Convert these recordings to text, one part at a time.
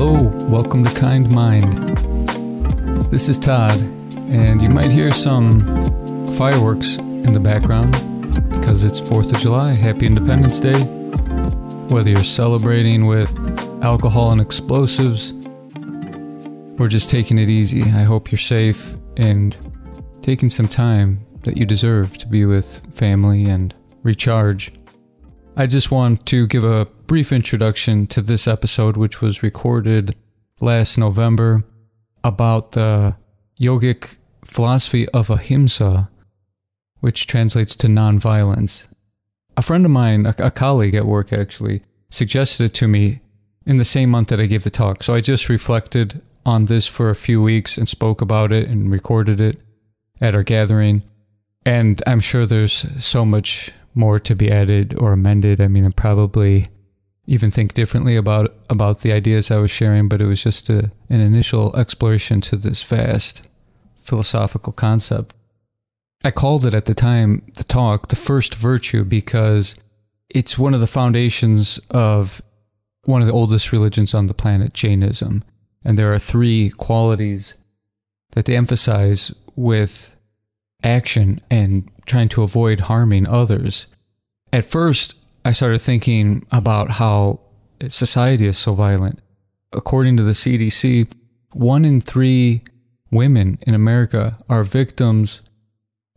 Hello, welcome to Kind Mind. This is Todd, and you might hear some fireworks in the background because it's 4th of July. Happy Independence Day. Whether you're celebrating with alcohol and explosives or just taking it easy, I hope you're safe and taking some time that you deserve to be with family and recharge. I just want to give a brief introduction to this episode, which was recorded last November about the yogic philosophy of ahimsa, which translates to nonviolence. A friend of mine, a, a colleague at work actually, suggested it to me in the same month that I gave the talk. So I just reflected on this for a few weeks and spoke about it and recorded it at our gathering. And I'm sure there's so much more to be added or amended. I mean, I probably even think differently about about the ideas I was sharing, but it was just a, an initial exploration to this vast philosophical concept. I called it at the time the talk the first virtue because it's one of the foundations of one of the oldest religions on the planet, Jainism. And there are three qualities that they emphasize with action and trying to avoid harming others. At first, I started thinking about how society is so violent. According to the CDC, one in three women in America are victims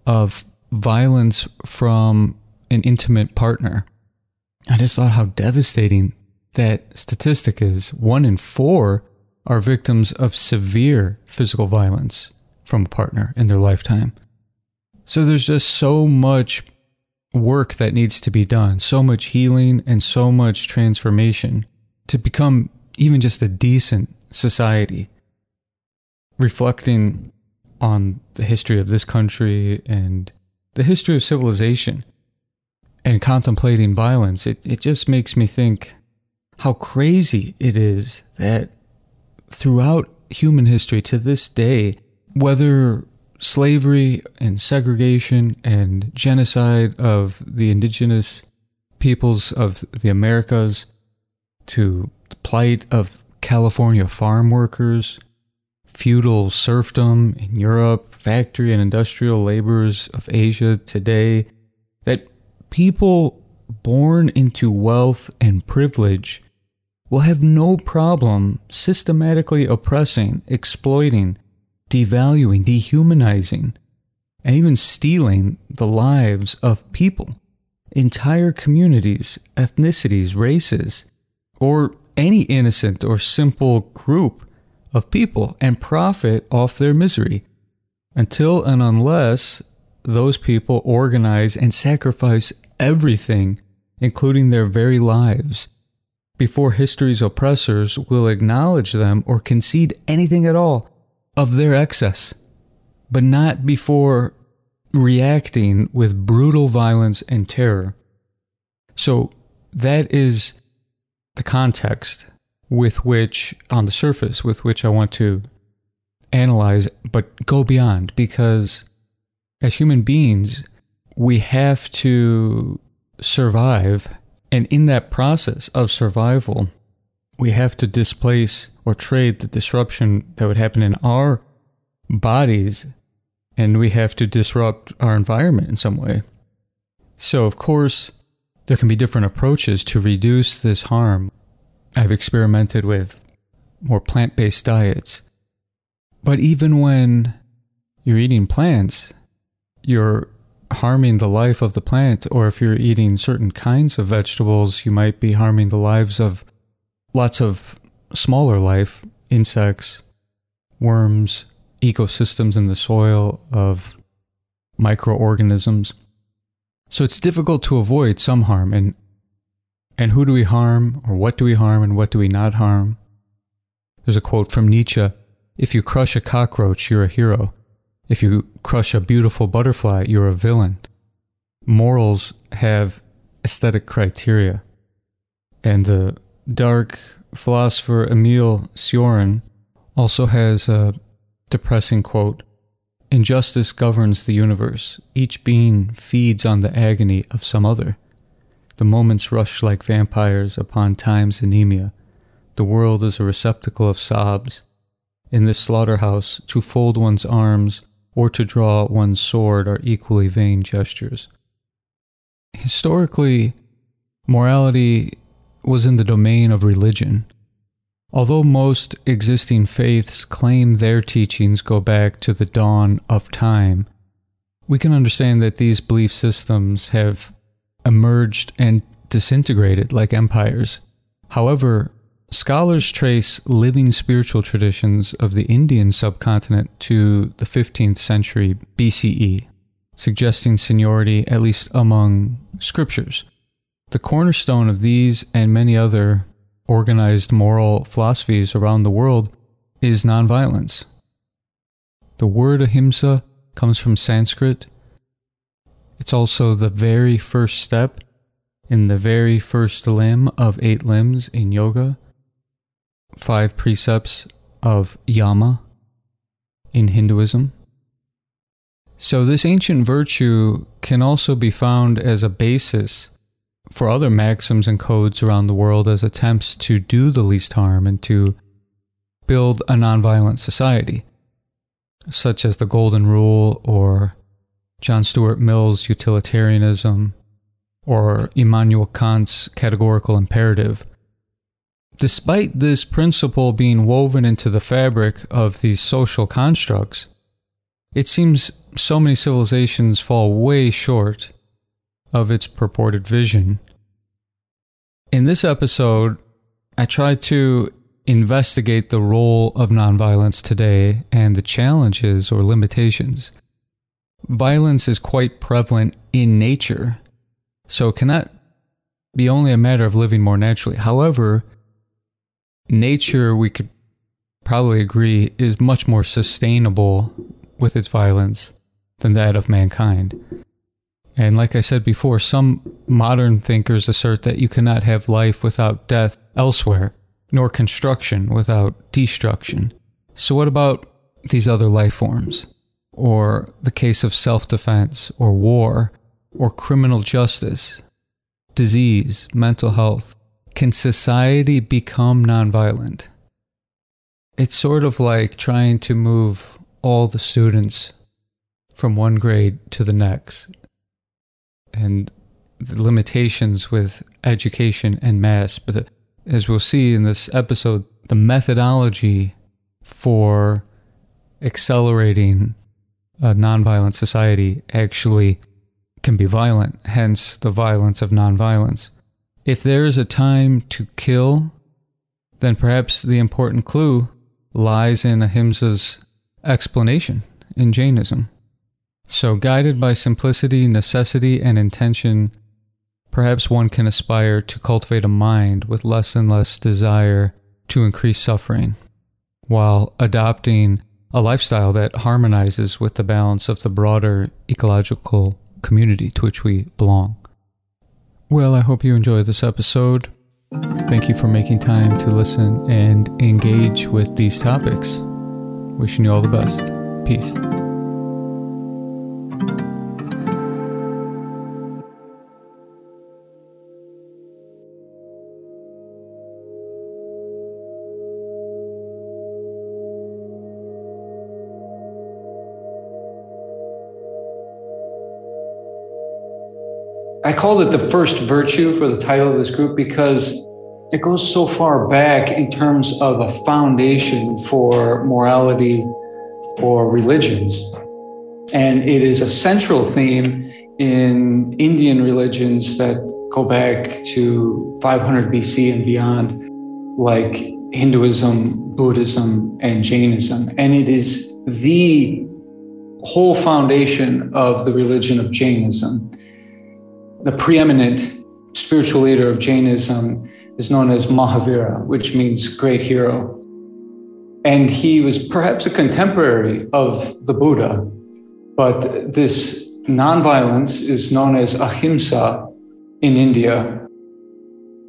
of violence from an intimate partner. I just thought how devastating that statistic is. One in four are victims of severe physical violence from a partner in their lifetime. So there's just so much work that needs to be done, so much healing and so much transformation to become even just a decent society. Reflecting on the history of this country and the history of civilization and contemplating violence, it, it just makes me think how crazy it is that throughout human history to this day, whether slavery and segregation and genocide of the indigenous peoples of the Americas to the plight of California farm workers, feudal serfdom in Europe, factory and industrial laborers of Asia today, that people born into wealth and privilege will have no problem systematically oppressing, exploiting, devaluing, dehumanizing, and even stealing the lives of people, entire communities, ethnicities, races, or any innocent or simple group of people and profit off their misery until and unless those people organize and sacrifice everything, including their very lives, before history's oppressors will acknowledge them or concede anything at all of their excess, but not before reacting with brutal violence and terror. So that is the context with which, on the surface, with which I want to analyze, but go beyond because as human beings, we have to survive. And in that process of survival, we have to displace or trade the disruption that would happen in our bodies and we have to disrupt our environment in some way. So, of course, there can be different approaches to reduce this harm. I've experimented with more plant based diets. But even when you're eating plants, you're harming the life of the plant, or if you're eating certain kinds of vegetables, you might be harming the lives of lots of smaller life, insects, worms, ecosystems in the soil of microorganisms. So it's difficult to avoid some harm and and who do we harm or what do we harm and what do we not harm? There's a quote from Nietzsche, if you crush a cockroach, you're a hero. If you crush a beautiful butterfly, you're a villain. Morals have aesthetic criteria. And the dark philosopher Emil Cioran also has a depressing quote Injustice governs the universe. Each being feeds on the agony of some other. The moments rush like vampires upon time's anemia. the world is a receptacle of sobs. In this slaughterhouse, to fold one's arms or to draw one's sword are equally vain gestures. Historically, morality was in the domain of religion. Although most existing faiths claim their teachings go back to the dawn of time, we can understand that these belief systems have emerged and disintegrated like empires. However, scholars trace living spiritual traditions of the Indian subcontinent to the 15th century BCE, suggesting seniority at least among scriptures. The cornerstone of these and many other organized moral philosophies around the world is nonviolence. The word ahimsa comes from Sanskrit. It's also the very first step in the very first limb of eight limbs in yoga, five precepts of yama in Hinduism. So, this ancient virtue can also be found as a basis for other maxims and codes around the world as attempts to do the least harm and to build a nonviolent society, such as the Golden Rule or John Stuart Mill's utilitarianism or Immanuel Kant's categorical imperative. Despite this principle being woven into the fabric of these social constructs, it seems so many civilizations fall way short of its purported vision. In this episode, I try to investigate the role of nonviolence today and the challenges or limitations. Violence is quite prevalent in nature, so it cannot be only a matter of living more naturally. However, nature, we could probably agree, is much more sustainable with its violence than that of mankind. And like I said before, some modern thinkers assert that you cannot have life without death elsewhere, nor construction without destruction. So, what about these other life forms? Or the case of self defense, or war, or criminal justice, disease, mental health? Can society become nonviolent? It's sort of like trying to move all the students from one grade to the next and the limitations with education and mass. But uh, as we'll see in this episode, the methodology for accelerating a nonviolent society actually can be violent, hence the violence of nonviolence. If there is a time to kill, then perhaps the important clue lies in Ahimsa's explanation in Jainism. So, guided by simplicity, necessity, and intention, perhaps one can aspire to cultivate a mind with less and less desire to increase suffering, while adopting a lifestyle that harmonizes with the balance of the broader ecological community to which we belong. Well, I hope you enjoyed this episode. Thank you for making time to listen and engage with these topics. Wishing you all the best. Peace. Called it the first virtue for the title of this group because it goes so far back in terms of a foundation for morality or religions. And it is a central theme in Indian religions that go back to 500 BC and beyond, like Hinduism, Buddhism, and Jainism. And it is the whole foundation of the religion of Jainism the preeminent spiritual leader of Jainism is known as Mahavira, which means great hero. And he was perhaps a contemporary of the Buddha, but this nonviolence is known as ahimsa in India.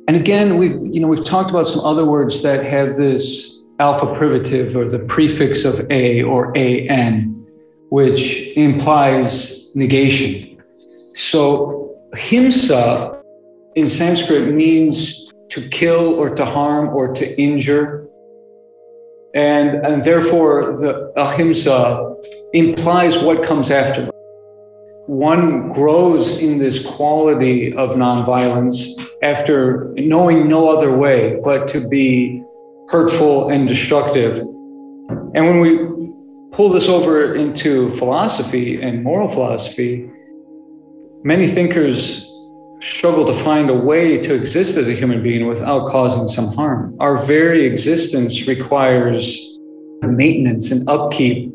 And again, we've, you know, we've talked about some other words that have this alpha privative or the prefix of a or an, which implies negation. So Himsa in Sanskrit means to kill or to harm or to injure. And, and therefore, the ahimsa implies what comes after. One grows in this quality of nonviolence after knowing no other way but to be hurtful and destructive. And when we pull this over into philosophy and moral philosophy, many thinkers struggle to find a way to exist as a human being without causing some harm. Our very existence requires maintenance and upkeep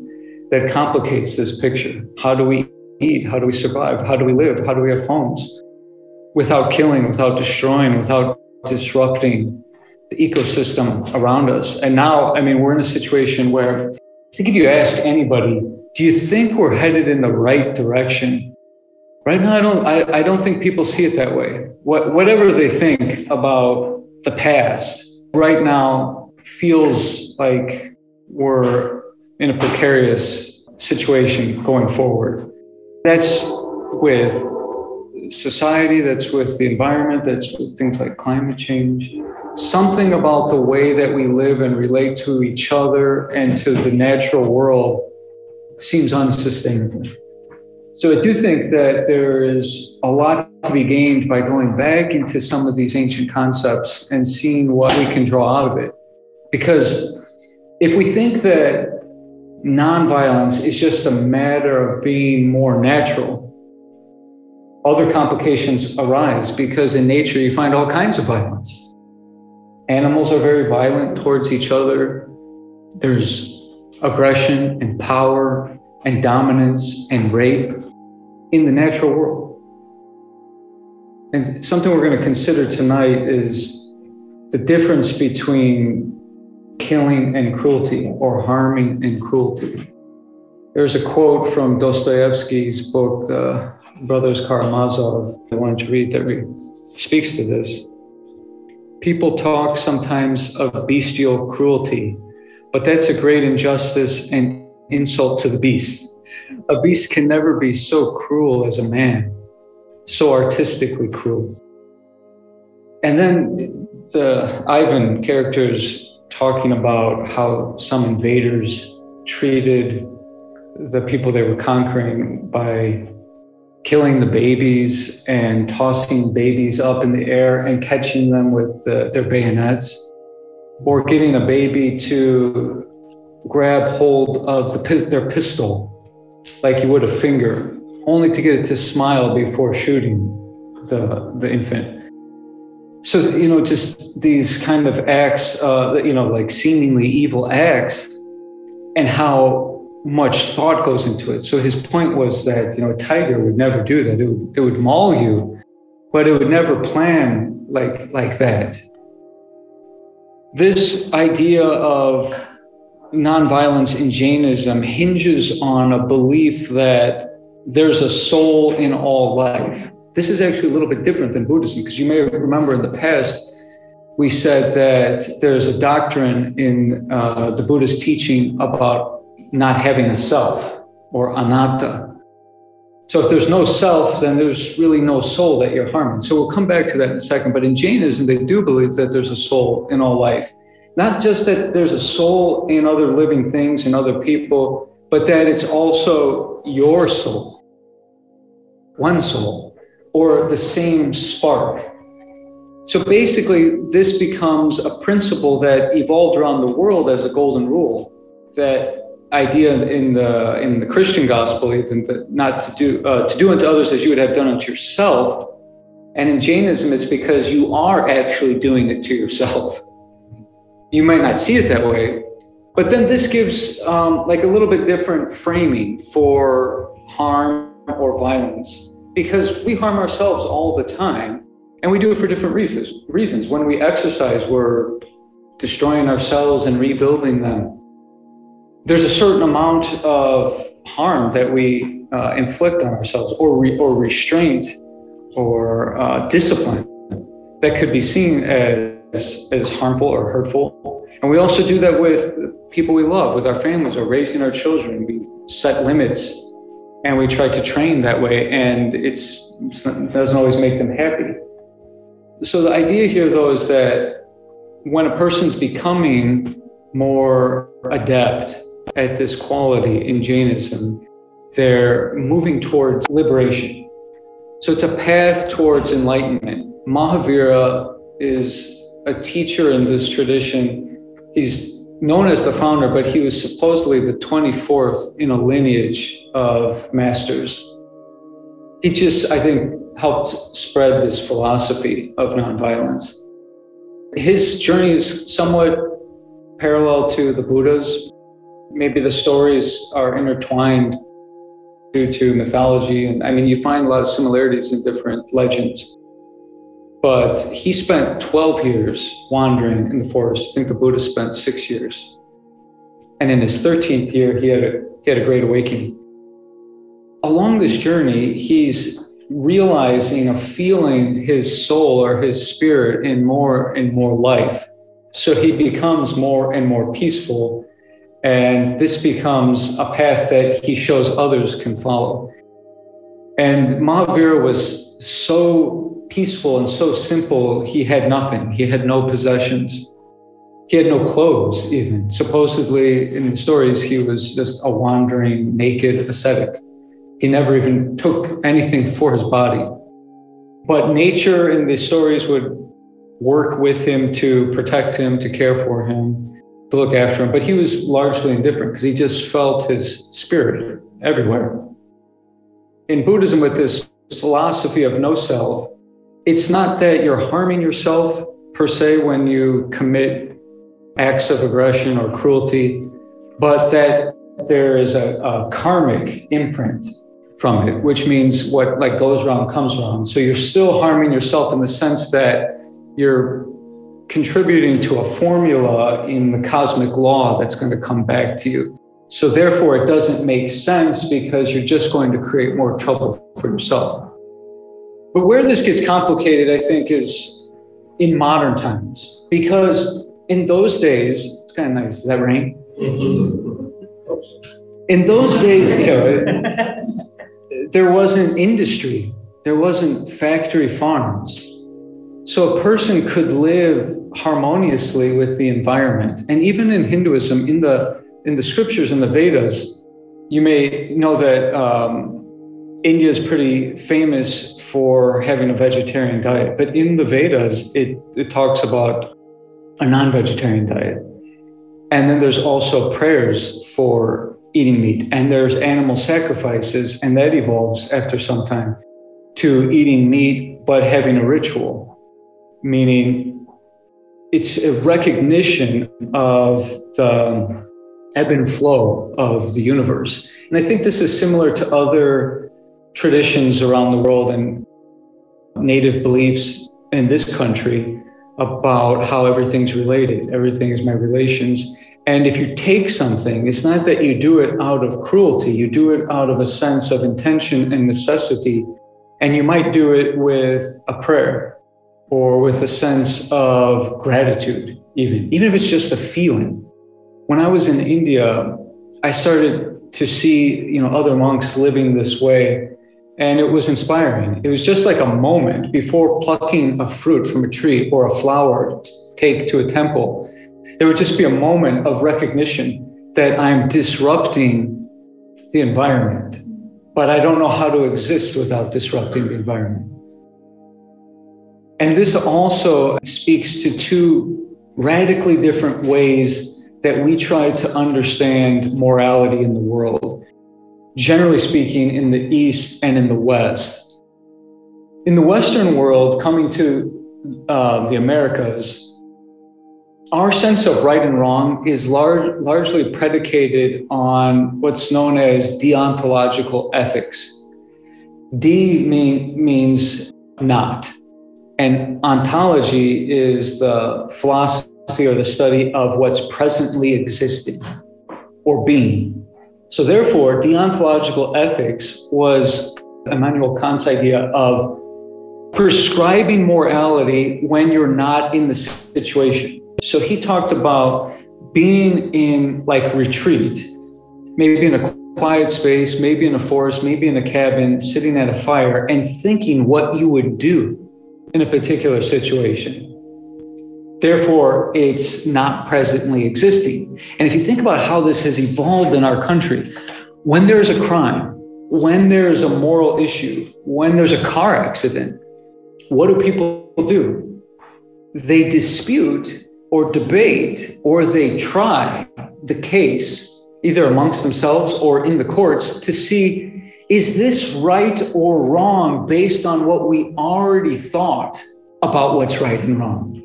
that complicates this picture. How do we eat? How do we survive? How do we live? How do we have homes? Without killing, without destroying, without disrupting the ecosystem around us. And now, I mean, we're in a situation where I think if you ask anybody, do you think we're headed in the right direction? Right now, I don't. I, I don't think people see it that way. What, whatever they think about the past, right now feels like we're in a precarious situation going forward. That's with society. That's with the environment. That's with things like climate change. Something about the way that we live and relate to each other and to the natural world seems unsustainable. So I do think that there is a lot to be gained by going back into some of these ancient concepts and seeing what we can draw out of it. Because if we think that nonviolence is just a matter of being more natural, other complications arise because in nature you find all kinds of violence. Animals are very violent towards each other. There's aggression and power and dominance and rape in the natural world. And something we're going to consider tonight is the difference between killing and cruelty or harming and cruelty. There's a quote from Dostoevsky's book, The Brothers Karamazov, I wanted to read that speaks to this. People talk sometimes of bestial cruelty, but that's a great injustice and insult to the beast. A beast can never be so cruel as a man, so artistically cruel. And then the Ivan characters talking about how some invaders treated the people they were conquering by killing the babies and tossing babies up in the air and catching them with the, their bayonets, or getting a baby to grab hold of the, their pistol like you would a finger, only to get it to smile before shooting the, the infant. So, you know, just these kind of acts, uh, you know, like seemingly evil acts, and how much thought goes into it. So his point was that, you know, a tiger would never do that. It would, it would maul you, but it would never plan like, like that. This idea of nonviolence in Jainism hinges on a belief that there's a soul in all life. This is actually a little bit different than Buddhism because you may remember in the past we said that there's a doctrine in uh, the Buddhist teaching about not having a self or anatta. So if there's no self, then there's really no soul that you're harming. So we'll come back to that in a second. But in Jainism, they do believe that there's a soul in all life. Not just that there's a soul in other living things and other people, but that it's also your soul, one soul, or the same spark. So basically, this becomes a principle that evolved around the world as a golden rule. That idea in the in the Christian gospel, even that not to do uh, to do unto others as you would have done unto yourself. And in Jainism, it's because you are actually doing it to yourself. You might not see it that way, but then this gives um, like a little bit different framing for harm or violence because we harm ourselves all the time and we do it for different reasons. Reasons when we exercise, we're destroying ourselves and rebuilding them. There's a certain amount of harm that we uh, inflict on ourselves, or re- or restraint, or uh, discipline that could be seen as as, as harmful or hurtful. And we also do that with people we love, with our families or raising our children. We set limits and we try to train that way, and it's, it doesn't always make them happy. So the idea here, though, is that when a person's becoming more adept at this quality in Jainism, they're moving towards liberation. So it's a path towards enlightenment. Mahavira is a teacher in this tradition. He's known as the founder, but he was supposedly the 24th in a lineage of masters. He just, I think, helped spread this philosophy of nonviolence. His journey is somewhat parallel to the Buddha's. Maybe the stories are intertwined due to mythology. And I mean, you find a lot of similarities in different legends. But he spent 12 years wandering in the forest. I think the Buddha spent six years. And in his 13th year, he had a, he had a great awakening. Along this journey, he's realizing or feeling his soul or his spirit in more and more life. So he becomes more and more peaceful. And this becomes a path that he shows others can follow. And Mahavira was so peaceful and so simple, he had nothing. He had no possessions. He had no clothes, even. Supposedly, in the stories, he was just a wandering, naked ascetic. He never even took anything for his body. But nature in the stories would work with him to protect him, to care for him, to look after him. But he was largely indifferent because he just felt his spirit everywhere. In Buddhism, with this philosophy of no self, it's not that you're harming yourself per se when you commit acts of aggression or cruelty, but that there is a, a karmic imprint from it, which means what like goes around comes around. So you're still harming yourself in the sense that you're contributing to a formula in the cosmic law that's going to come back to you. So therefore, it doesn't make sense because you're just going to create more trouble for yourself. But where this gets complicated, I think, is in modern times because in those days, it's kind of nice. Is that rain? Mm-hmm. In those days, you know, there wasn't industry, there wasn't factory farms. So a person could live harmoniously with the environment. And even in Hinduism, in the in the scriptures in the Vedas, you may know that um, India is pretty famous for having a vegetarian diet. But in the Vedas, it, it talks about a non-vegetarian diet. And then there's also prayers for eating meat, and there's animal sacrifices, and that evolves after some time to eating meat but having a ritual, meaning it's a recognition of the ebb and flow of the universe. And I think this is similar to other traditions around the world and native beliefs in this country about how everything's related. Everything is my relations. And if you take something, it's not that you do it out of cruelty, you do it out of a sense of intention and necessity. And you might do it with a prayer or with a sense of gratitude, even, even if it's just a feeling. When I was in India, I started to see, you know, other monks living this way. And it was inspiring. It was just like a moment before plucking a fruit from a tree or a flower to take to a temple there would just be a moment of recognition that I'm disrupting the environment, but I don't know how to exist without disrupting the environment. And this also speaks to two radically different ways that we try to understand morality in the world, generally speaking, in the East and in the West. In the Western world, coming to uh, the Americas, our sense of right and wrong is large, largely predicated on what's known as deontological ethics. De mean, means not, and ontology is the philosophy or the study of what's presently existing or being. So, therefore, deontological ethics was Immanuel Kant's idea of prescribing morality when you're not in the situation. So he talked about being in like retreat, maybe in a quiet space, maybe in a forest, maybe in a cabin, sitting at a fire and thinking what you would do in a particular situation. Therefore, it's not presently existing. And if you think about how this has evolved in our country, when there's a crime, when there's a moral issue, when there's a car accident, what do people do? They dispute or debate or they try the case, either amongst themselves or in the courts, to see is this right or wrong based on what we already thought about what's right and wrong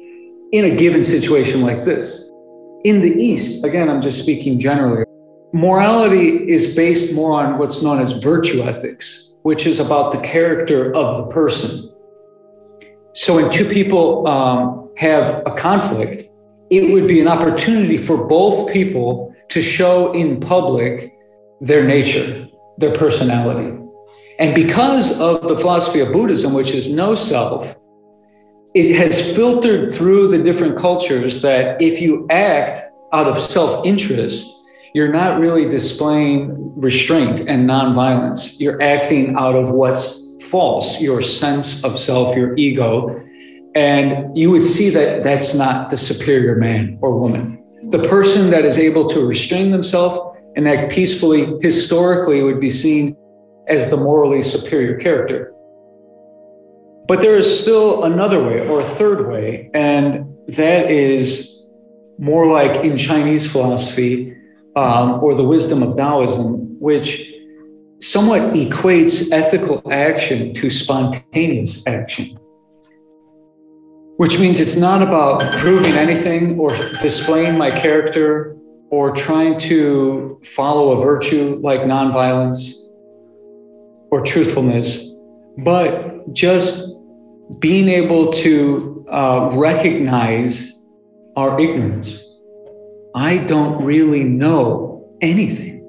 in a given situation like this? In the East, again, I'm just speaking generally, morality is based more on what's known as virtue ethics, which is about the character of the person. So when two people um, have a conflict, it would be an opportunity for both people to show in public their nature, their personality. And because of the philosophy of Buddhism, which is no self, it has filtered through the different cultures that if you act out of self interest, you're not really displaying restraint and nonviolence. You're acting out of what's false, your sense of self, your ego. And you would see that that's not the superior man or woman. The person that is able to restrain themselves and act peacefully historically would be seen as the morally superior character. But there is still another way or a third way, and that is more like in Chinese philosophy um, or the wisdom of Taoism, which somewhat equates ethical action to spontaneous action. Which means it's not about proving anything or displaying my character or trying to follow a virtue like nonviolence or truthfulness, but just being able to uh, recognize our ignorance. I don't really know anything.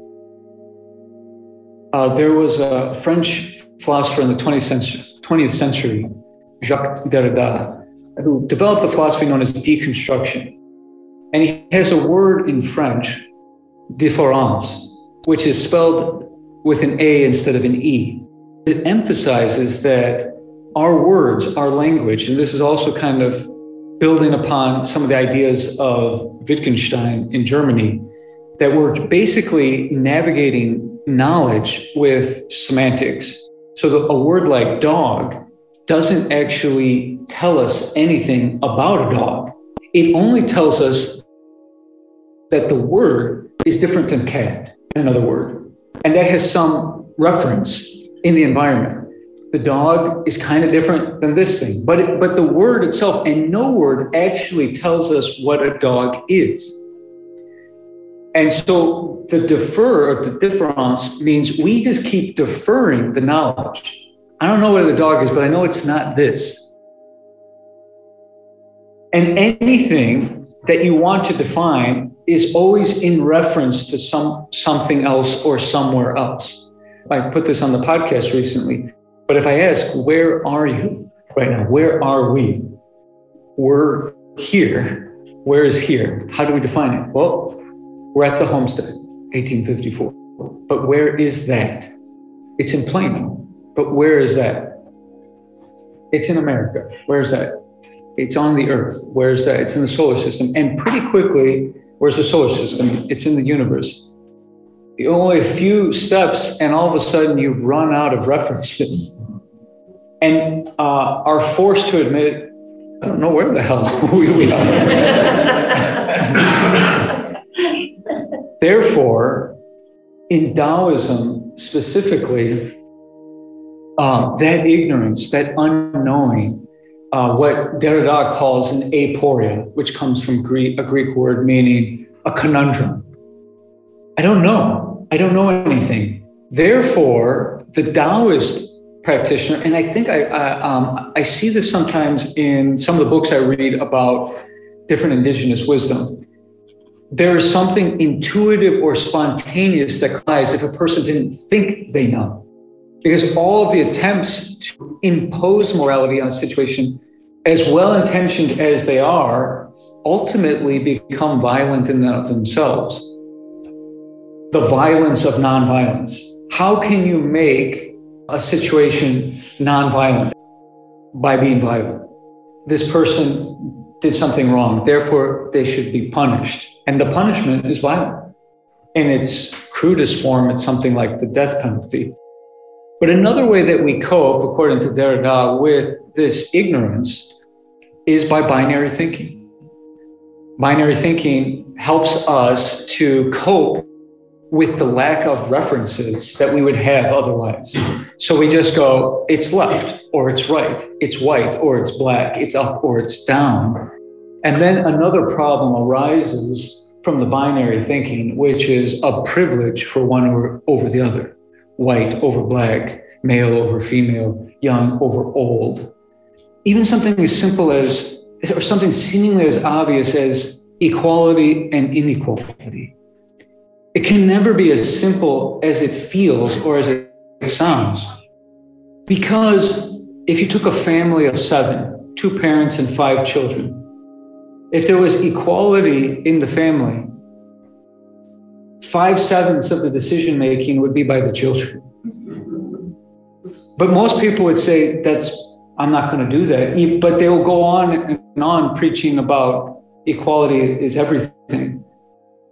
Uh, there was a French philosopher in the 20th century, 20th century, Jacques Derrida, who developed a philosophy known as deconstruction. And he has a word in French, différance, which is spelled with an A instead of an E. It emphasizes that our words, our language, and this is also kind of building upon some of the ideas of Wittgenstein in Germany, that we're basically navigating knowledge with semantics. So the, a word like dog doesn't actually tell us anything about a dog. It only tells us that the word is different than cat, in another word. And that has some reference in the environment. The dog is kind of different than this thing, but, it, but the word itself, and no word actually tells us what a dog is. And so the defer or the difference means we just keep deferring the knowledge. I don't know what the dog is, but I know it's not this. And anything that you want to define is always in reference to some something else or somewhere else. I put this on the podcast recently. But if I ask, where are you right now? Where are we? We're here. Where is here? How do we define it? Well, we're at the homestead, 1854. But where is that? It's in Plano. But where is that? It's in America. Where is that? It's on the earth. Where is that? It's in the solar system. And pretty quickly, where's the solar system? It's in the universe only a few steps, and all of a sudden you've run out of references and uh, are forced to admit, I don't know where the hell we are. Therefore, in Taoism specifically, uh, that ignorance, that unknowing, uh, what Derrida calls an aporia, which comes from Greek, a Greek word meaning a conundrum. I don't know. I don't know anything. Therefore, the Taoist practitioner, and I think I, I, um, I see this sometimes in some of the books I read about different indigenous wisdom. There is something intuitive or spontaneous that comes if a person didn't think they know. Because all of the attempts to impose morality on a situation, as well intentioned as they are, ultimately become violent in and of themselves the violence of nonviolence. How can you make a situation nonviolent? by being violent. This person did something wrong, therefore they should be punished. And the punishment is violent. In its crudest form, it's something like the death penalty. But another way that we cope, according to Derrida, with this ignorance is by binary thinking. Binary thinking helps us to cope with the lack of references that we would have otherwise. So we just go, it's left or it's right, it's white or it's black, it's up or it's down. And then another problem arises from the binary thinking, which is a privilege for one or over the other white over black, male over female, young over old. Even something as simple as, or something seemingly as obvious as equality and inequality. It can never be as simple as it feels or as it sounds. Because if you took a family of seven, two parents and five children, if there was equality in the family, five sevenths of the decision making would be by the children. But most people would say, that's, I'm not going to do that. But they'll go on and on preaching about equality is everything.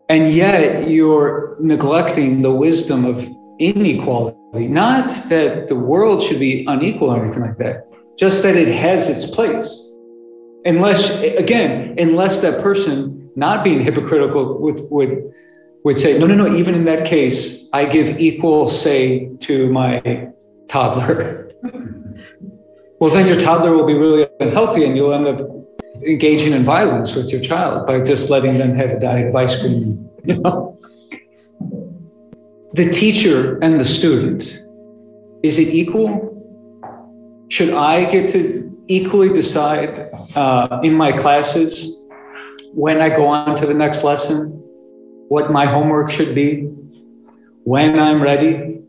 And yet you're neglecting the wisdom of inequality. Not that the world should be unequal or anything like that, just that it has its place. Unless, again, unless that person, not being hypocritical, would, would, would say, no, no, no, even in that case, I give equal say to my toddler. well, then your toddler will be really unhealthy and you'll end up engaging in violence with your child by just letting them have a diet of ice cream. You know? The teacher and the student, is it equal? Should I get to equally decide uh, in my classes when I go on to the next lesson what my homework should be, when I'm ready?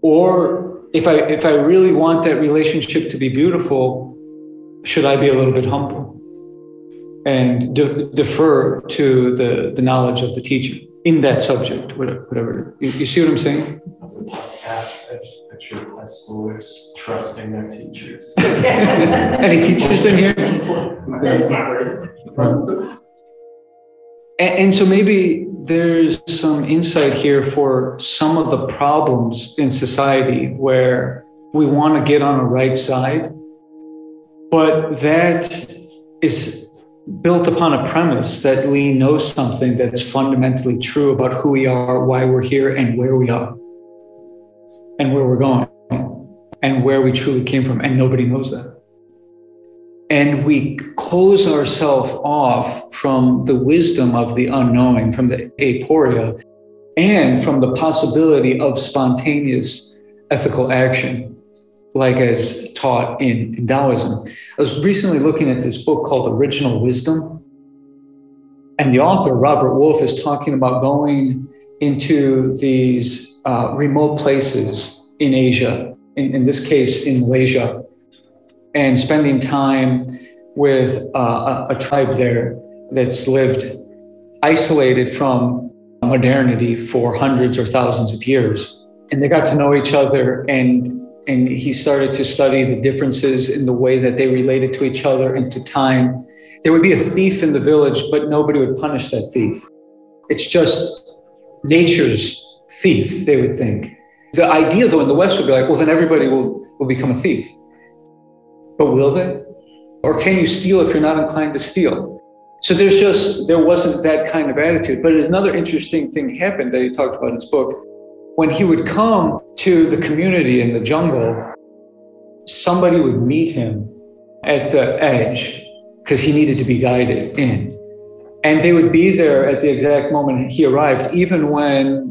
Or if I, if I really want that relationship to be beautiful, should I be a little bit humble and de- defer to the, the knowledge of the teacher in that subject, whatever? whatever. You, you, see what I'm saying? That's a tough task. I picture high schoolers trusting their teachers. Any teachers in here? That's not right. And, and so maybe there's some insight here for some of the problems in society where we want to get on the right side but that is built upon a premise that we know something that's fundamentally true about who we are, why we're here, and where we are, and where we're going, and where we truly came from. And nobody knows that. And we close ourselves off from the wisdom of the unknowing, from the aporia, and from the possibility of spontaneous ethical action like as taught in, Taoism. I was recently looking at this book called Original Wisdom. And the author, Robert Wolff, is talking about going into these uh, remote places in Asia, in, in, this case, in Malaysia, and spending time with uh, a, a tribe there that's lived isolated from modernity for hundreds or thousands of years. And they got to know each other and and he started to study the differences in the way that they related to each other and to time. There would be a thief in the village, but nobody would punish that thief. It's just nature's thief, they would think. The idea, though, in the West would be like, well, then everybody will, will become a thief. But will they? Or can you steal if you're not inclined to steal? So there's just, there wasn't that kind of attitude. But another interesting thing happened that he talked about in his book when he would come to the community in the jungle, somebody would meet him at the edge because he needed to be guided in. And they would be there at the exact moment he arrived, even when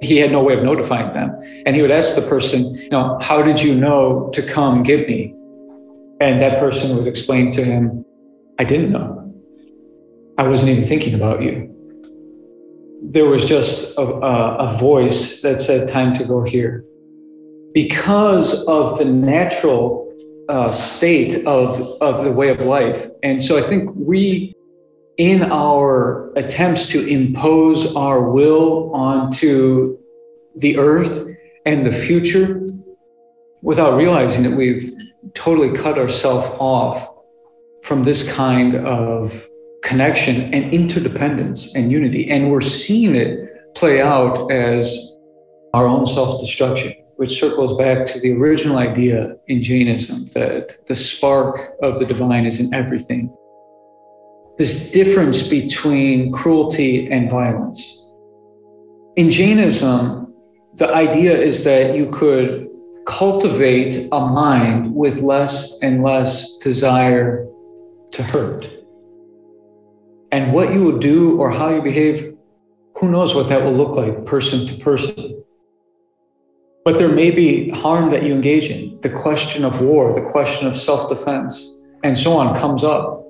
he had no way of notifying them. And he would ask the person, you know, how did you know to come get me? And that person would explain to him, I didn't know. I wasn't even thinking about you there was just a, a, voice that said, Time to go here. Because of the natural uh, state of, of the way of life. And so I think we, in our attempts to impose our will onto the earth and the future, without realizing that we've totally cut ourselves off from this kind of connection and interdependence and unity. And we're seeing it play out as our own self destruction, which circles back to the original idea in Jainism that the spark of the divine is in everything. This difference between cruelty and violence. In Jainism, the idea is that you could cultivate a mind with less and less desire to hurt. And what you will do or how you behave, who knows what that will look like person to person. But there may be harm that you engage in. The question of war, the question of self defense, and so on comes up.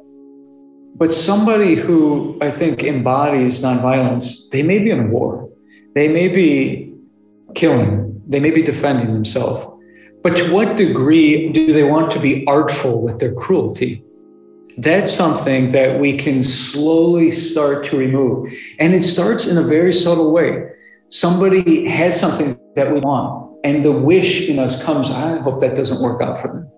But somebody who I think embodies nonviolence, they may be in war, they may be killing, they may be defending themselves. But to what degree do they want to be artful with their cruelty? That's something that we can slowly start to remove. And it starts in a very subtle way. Somebody has something that we want, and the wish in us comes, I hope that doesn't work out for them.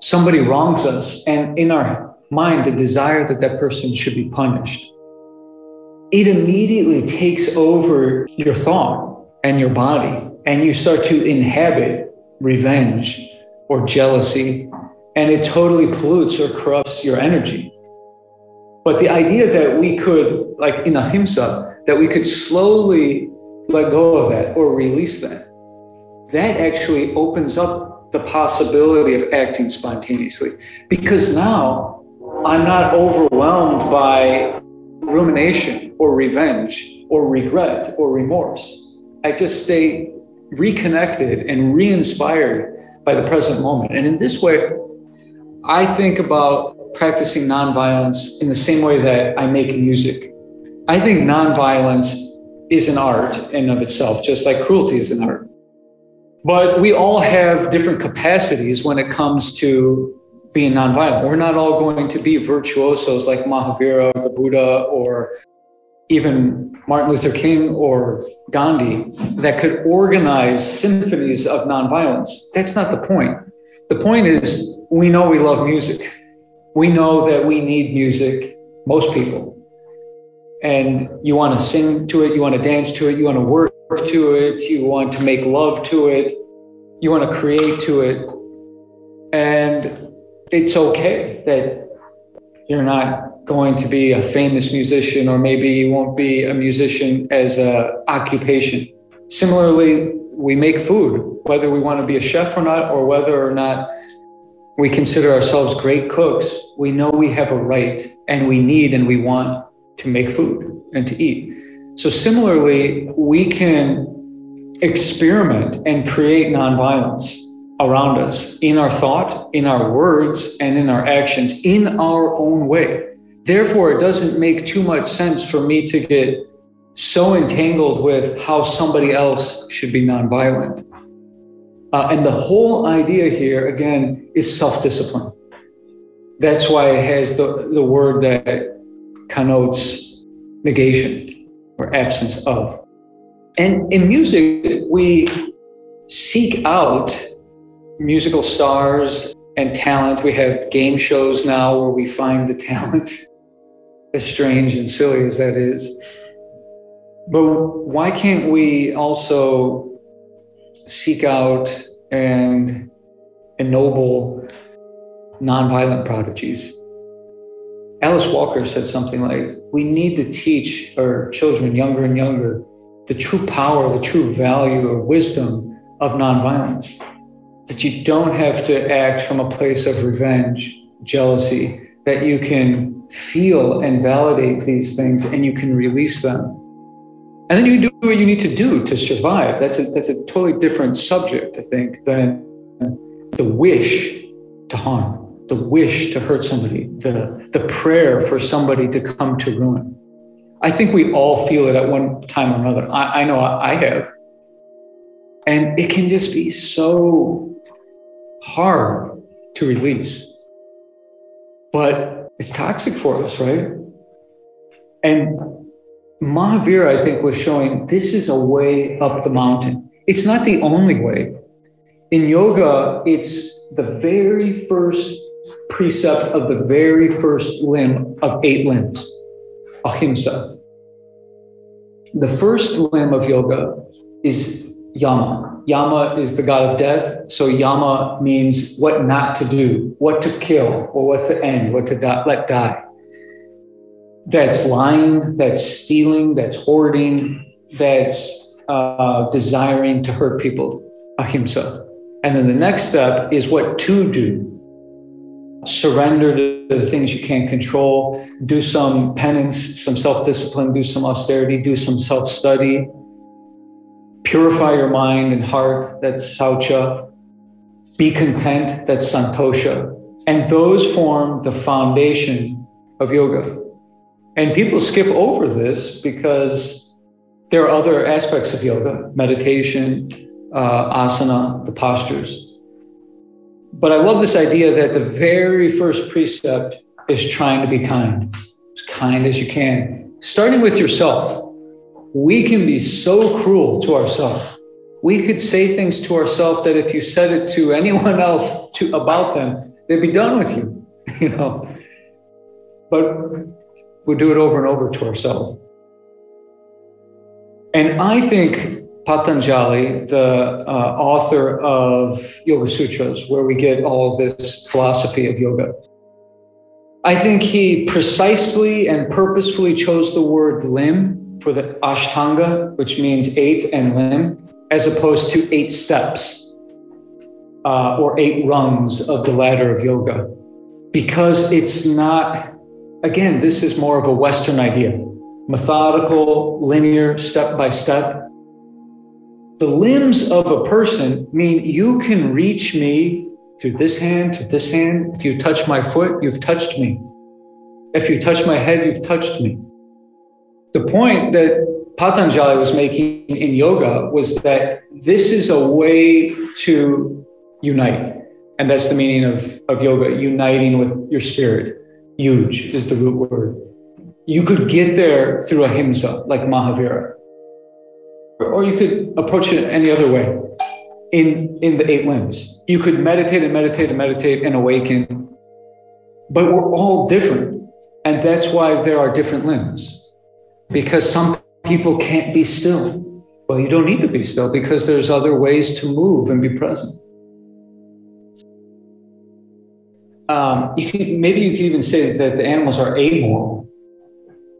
Somebody wrongs us, and in our mind, the desire that that person should be punished. It immediately takes over your thought and your body, and you start to inhabit revenge or jealousy, and it totally pollutes or corrupts your energy. But the idea that we could, like in ahimsa, that we could slowly let go of that or release that, that actually opens up the possibility of acting spontaneously. Because now I'm not overwhelmed by rumination or revenge or regret or remorse. I just stay reconnected and re inspired by the present moment. And in this way, I think about practicing nonviolence in the same way that I make music. I think nonviolence is an art in of itself, just like cruelty is an art. But we all have different capacities when it comes to being nonviolent. We're not all going to be virtuosos like Mahavira, or the Buddha, or even Martin Luther King or Gandhi that could organize symphonies of nonviolence. That's not the point. The point is, we know we love music. We know that we need music, most people. And you want to sing to it, you want to dance to it, you want to work to it, you want to make love to it, you want to create to it. And it's okay that you're not going to be a famous musician, or maybe you won't be a musician as an occupation. Similarly, we make food, whether we want to be a chef or not, or whether or not we consider ourselves great cooks, we know we have a right and we need and we want to make food and to eat. So, similarly, we can experiment and create nonviolence around us in our thought, in our words, and in our actions in our own way. Therefore, it doesn't make too much sense for me to get so entangled with how somebody else should be nonviolent. Uh, and the whole idea here, again, is self discipline. That's why it has the, the word that connotes negation or absence of. And in music, we seek out musical stars and talent. We have game shows now where we find the talent as strange and silly as that is. But why can't we also seek out and ennoble nonviolent prodigies? Alice Walker said something like, We need to teach our children, younger and younger, the true power, the true value or wisdom of nonviolence. That you don't have to act from a place of revenge, jealousy, that you can feel and validate these things and you can release them. And then you do what you need to do to survive. That's a, that's a totally different subject, I think, than the wish to harm, the wish to hurt somebody, the, the prayer for somebody to come to ruin. I think we all feel it at one time or another. I, I know I have. And it can just be so hard to release. But it's toxic for us, right? And Mahavira, I think, was showing this is a way up the mountain. It's not the only way. In yoga, it's the very first precept of the very first limb of eight limbs, ahimsa. The first limb of yoga is yama. Yama is the god of death. So yama means what not to do, what to kill, or what to end, what to die, let die. That's lying, that's stealing, that's hoarding, that's uh, desiring to hurt people, ahimsa. And then the next step is what to do. Surrender to the things you can't control, do some penance, some self discipline, do some austerity, do some self study, purify your mind and heart, that's saucha, be content, that's santosha. And those form the foundation of yoga. And people skip over this because there are other aspects of yoga, meditation, uh, asana, the postures. But I love this idea that the very first precept is trying to be kind, as kind as you can, starting with yourself. We can be so cruel to ourselves. We could say things to ourselves that if you said it to anyone else to, about them, they'd be done with you, you know. But we do it over and over to ourselves. And I think Patanjali, the uh, author of Yoga Sutras, where we get all of this philosophy of yoga. I think he precisely and purposefully chose the word limb for the Ashtanga, which means eight and limb, as opposed to eight steps uh, or eight rungs of the ladder of yoga, because it's not, again, this is more of a Western idea methodical, linear, step by step the limbs of a person mean you can reach me through this hand, to this hand. If you touch my foot, you've touched me. If you touch my head, you've touched me. The point that Patanjali was making in yoga was that this is a way to unite. And that's the meaning of, of yoga, uniting with your spirit. Yuj is the root word. You could get there through ahimsa, like Mahavira or you could approach it any other way in, in the eight limbs. You could meditate and meditate and meditate and awaken, but we're all different. And that's why there are different limbs, because some people can't be still. Well, you don't need to be still because there's other ways to move and be present. Um, you can, maybe you can even say that the animals are amoral,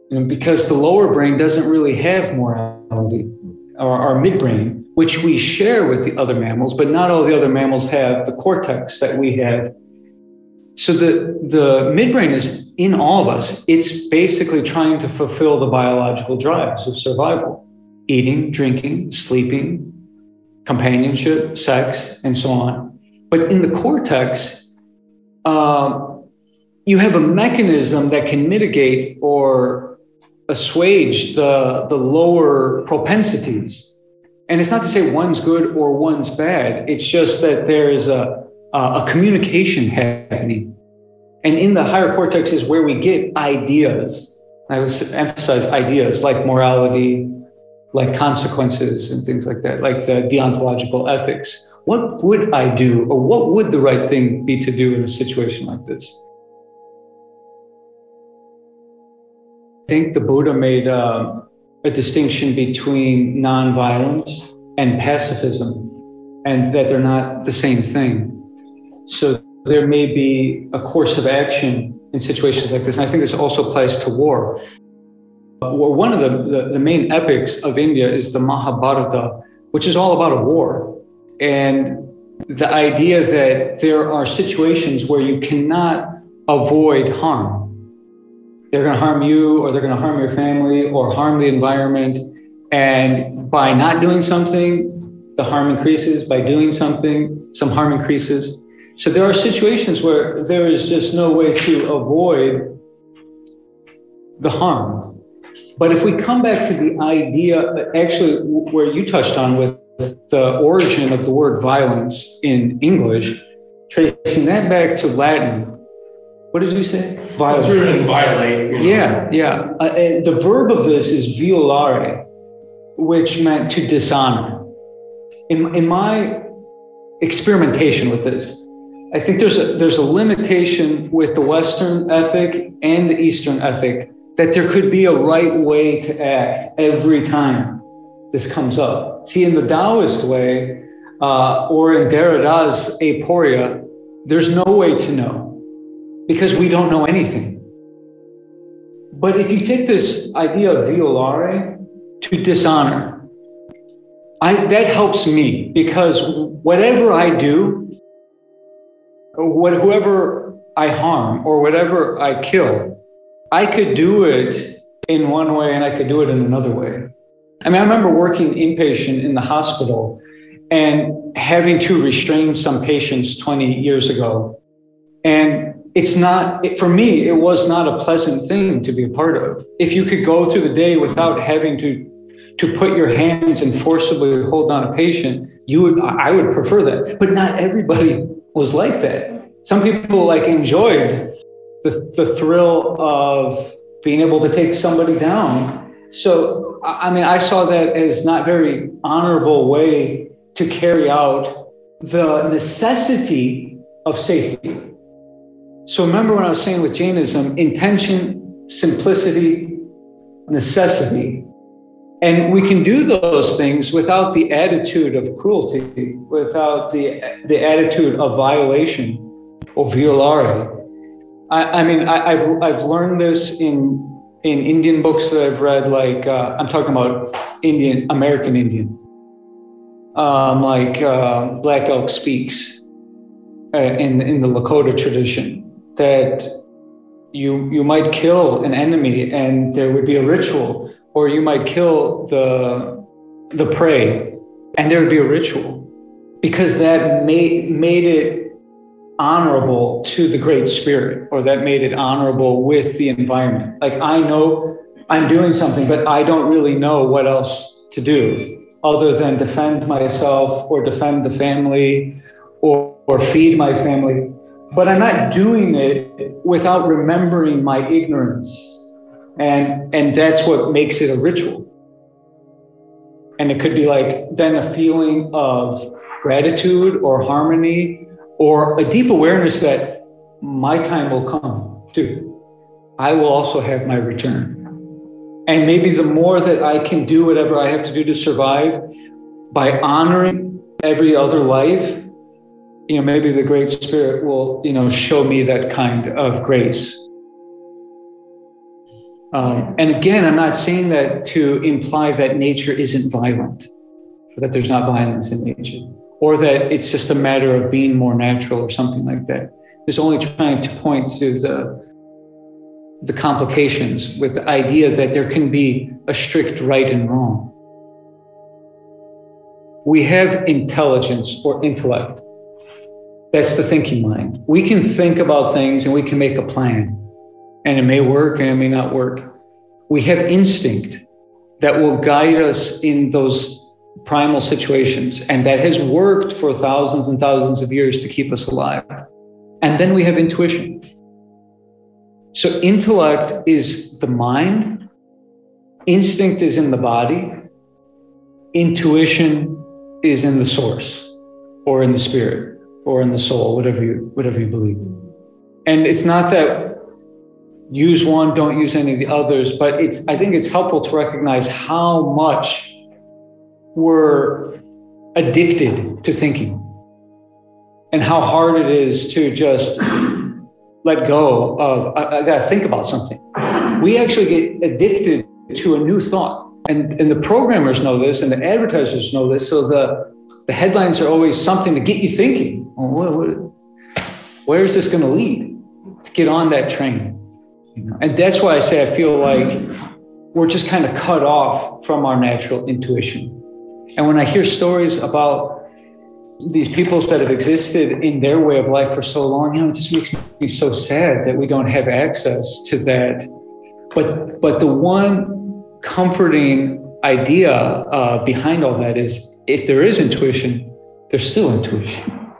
you know, because the lower brain doesn't really have morality or our midbrain, which we share with the other mammals, but not all the other mammals have the cortex that we have. So the, the midbrain is in all of us. It's basically trying to fulfill the biological drives of survival eating, drinking, sleeping, companionship, sex, and so on. But in the cortex, uh, you have a mechanism that can mitigate or assuage the, the lower propensities. And it's not to say one's good or one's bad. It's just that there is a, a communication happening. And in the higher cortex is where we get ideas. I would emphasize ideas like morality, like consequences and things like that, like the deontological ethics. What would I do, or what would the right thing be to do in a situation like this? I think the Buddha made a distinction between nonviolence and pacifism, and that they're not the same thing. So there may be a course of action in situations like this. And I think this also applies to war. Well, one of the, the, the main epics of India is the Mahabharata, which is all about a war. And the idea that there are situations where you cannot avoid harm they're going to harm you or they're going to harm your family or harm the environment. And by not doing something, the harm increases. By doing something, some harm increases. So there are situations where there is just no way to avoid the harm. But if we come back to the idea, actually, where you touched on with the origin of the word violence in English, tracing that back to Latin, what did you say? Violate. and violate. You know. Yeah, yeah. Uh, the verb of this is violare, which meant to dishonor. In, in my experimentation with this, I think there's a, there's a limitation with the Western ethic and the Eastern ethic that there could be a right way to act every time this comes up. See, in the Taoist way, uh, or in Derrida's aporia, there's no way to know because we don't know anything. But if you take this idea of violare to dishonor, I, that helps me because whatever I do, what, whoever I harm or whatever I kill, I could do it in one way and I could do it in another way. I mean, I remember working inpatient in the hospital and having to restrain some patients 20 years ago. And it's not, for me, it was not a pleasant thing to be a part of. If you could go through the day without having to to put your hands and forcibly hold down a patient, you would I would prefer that. But not everybody was like that. Some people like enjoyed the, the thrill of being able to take somebody down. So I mean I saw that as not very honorable way to carry out the necessity of safety. So remember when I was saying with Jainism, intention, simplicity, necessity. And we can do those things without the attitude of cruelty, without the, the attitude of violation or violare. I, I mean, I, have I've learned this in, in Indian books that I've read, like uh, I'm talking about Indian, American Indian, um, like uh, Black Elk Speaks uh, in, in the Lakota tradition, that you, you might kill an enemy and there would be a ritual or you might kill the the prey and there would be a ritual because that made made it honorable to the great spirit or that made it honorable with the environment. Like i know i'm doing something but i don't really know what else to do other than defend myself or defend the family or, or feed my family. But i'm not doing it without remembering my ignorance. And and that's what makes it a ritual. And it could be like then a feeling of gratitude or harmony or a deep awareness that my time will come too. I will also have my return. And maybe the more that i can do whatever i have to do to survive by honoring every other life you know maybe the great spirit will you know show me that kind of grace. Um, and again, I'm not saying that to imply that nature isn't violent, or that there's not violence in nature, or that it's just a matter of being more natural or something like that. It's only trying to point to the the complications with the idea that there can be a strict right and wrong. We have intelligence or intellect. That's the thinking mind. We can think about things and we can make a plan and it may work and it may not work. We have instinct that will guide us in those primal situations, and that has worked for thousands and thousands of years to keep us alive. And then we have intuition. So, intellect is the mind, instinct is in the body, intuition is in the source or in the spirit or in the soul, whatever you, whatever you believe. And it's not that use one, don't use any of the others. But it's I think it's helpful to recognize how much we're addicted to thinking and how hard it is to just let go of I, I gotta think about something. We actually get addicted to a new thought. And, and the programmers know this and the advertisers know this. So the, the headlines are always something to get you thinking. Oh, well, what, what, where is this going to lead? To get on that train. And that's why I say I feel like we're just kind of cut off from our natural intuition. And when I hear stories about these peoples that have existed in their way of life for so long, you know, it just makes me so sad that we don't have access to that. But but the one comforting idea uh, behind all that is if there is intuition, there's still intuition.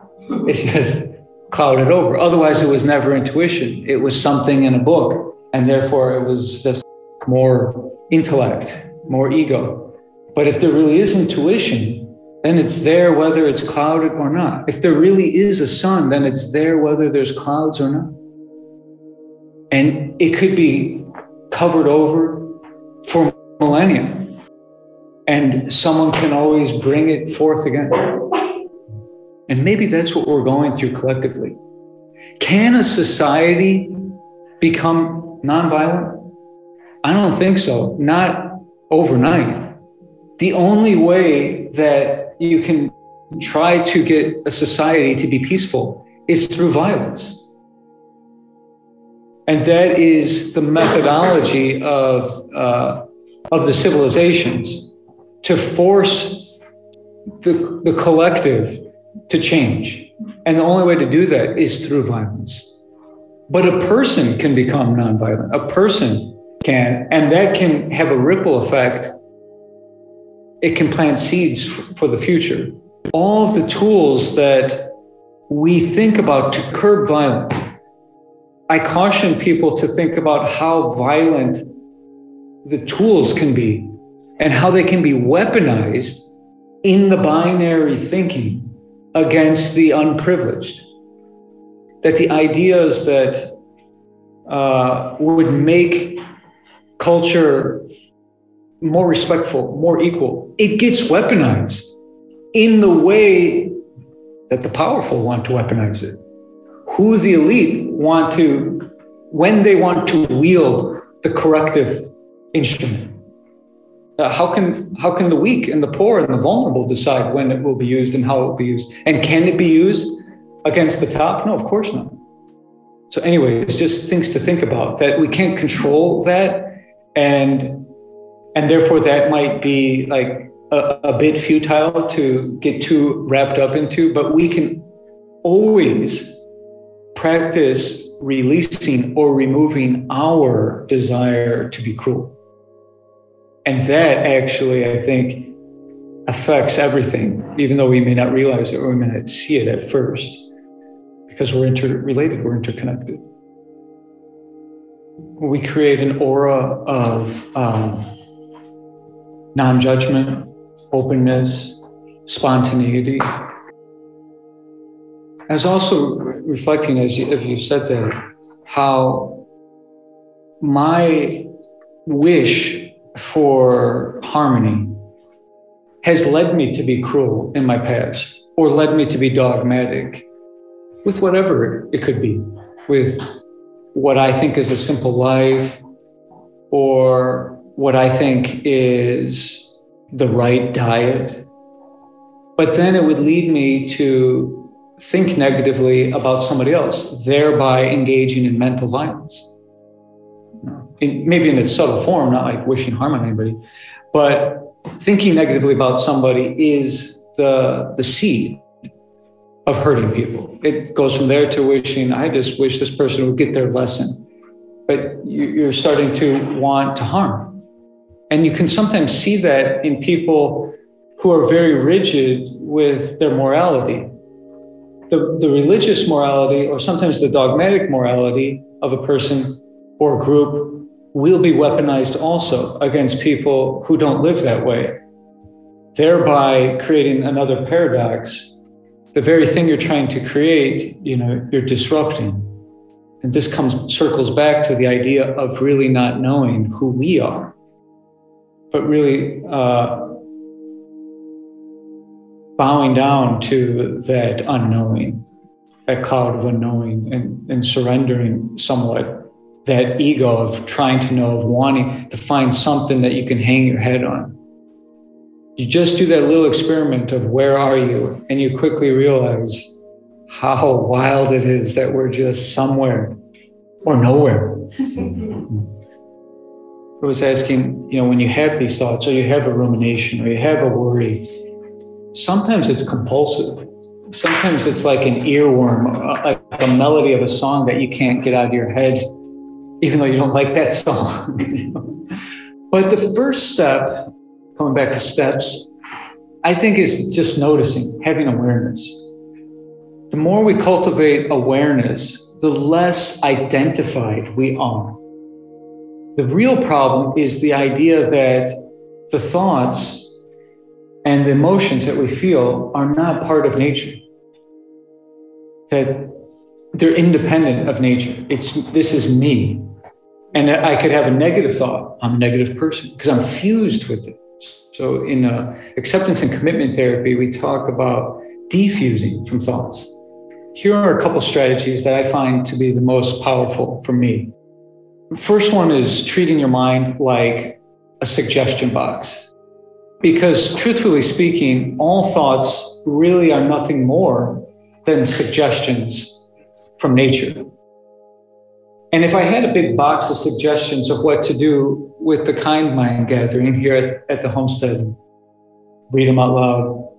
It's just clouded over. Otherwise, it was never intuition. It was something in a book. And therefore, it was just more intellect, more ego. But if there really is intuition, then it's there whether it's clouded or not. If there really is a sun, then it's there whether there's clouds or not. And it could be covered over for millennia. And someone can always bring it forth again. And maybe that's what we're going through collectively. Can a society become nonviolent? I don't think so, not overnight. The only way that you can try to get a society to be peaceful is through violence. And that is the methodology of, uh, of the civilizations to force the, the collective to change. And the only way to do that is through violence. But a person can become nonviolent. A person can, and that can have a ripple effect. It can plant seeds for the future. All of the tools that we think about to curb violence, I caution people to think about how violent the tools can be and how they can be weaponized in the binary thinking against the unprivileged. That the ideas that uh, would make culture more respectful, more equal, it gets weaponized in the way that the powerful want to weaponize it. Who the elite want to, when they want to wield the corrective instrument. Uh, how can how can the weak and the poor and the vulnerable decide when it will be used and how it will be used? And can it be used against the top? No, of course not. So anyway, it's just things to think about that we can't control that, and and therefore that might be like a, a bit futile to get too wrapped up into. But we can always practice releasing or removing our desire to be cruel. And that actually, I think, affects everything, even though we may not realize it or we may not see it at first, because we're interrelated, we're interconnected. We create an aura of um, non judgment, openness, spontaneity. I was also reflecting as you, as you said there, how my wish for harmony has led me to be cruel in my past or led me to be dogmatic with whatever it could be, with what I think is a simple life or what I think is the right diet. But then it would lead me to think negatively about somebody else, thereby engaging in mental violence in, maybe in its subtle form, not like wishing harm on anybody, but thinking negatively about somebody is the, the seed of hurting people. It goes from there to wishing, I just wish this person would get their lesson. But you're starting to want to harm. And you can sometimes see that in people who are very rigid with their morality. The, the religious morality, or sometimes the dogmatic morality of a person or group will be weaponized also against people who don't live that way, thereby creating another paradox. The very thing you're trying to create, you know, you're disrupting. And this comes circles back to the idea of really not knowing who we are, but really uh, bowing down to that unknowing, that cloud of unknowing, and, and surrendering somewhat that ego of trying to know, of wanting to find something that you can hang your head on. You just do that little experiment of where are you, and you quickly realize how wild it is that we're just somewhere or nowhere. I was asking, you know, when you have these thoughts, or you have a rumination, or you have a worry, sometimes it's compulsive. Sometimes it's like an earworm, uh, like a melody of a song that you can't get out of your head even though you don't like that song. but the first step, coming back to steps, I think is just noticing, having awareness. The more we cultivate awareness, the less identified we are. The real problem is the idea that the thoughts and the emotions that we feel are not part of nature. That they're independent of nature. It's this is me. And I could have a negative thought. I'm a negative person because I'm fused with it. So in uh, acceptance and commitment therapy, we talk about defusing from thoughts. Here are a couple strategies that I find to be the most powerful for me. First one is treating your mind like a suggestion box. Because truthfully speaking, all thoughts really are nothing more than suggestions from nature. And if I had a big box of suggestions of what to do with the kind mind gathering here at, at the homestead, read them out loud,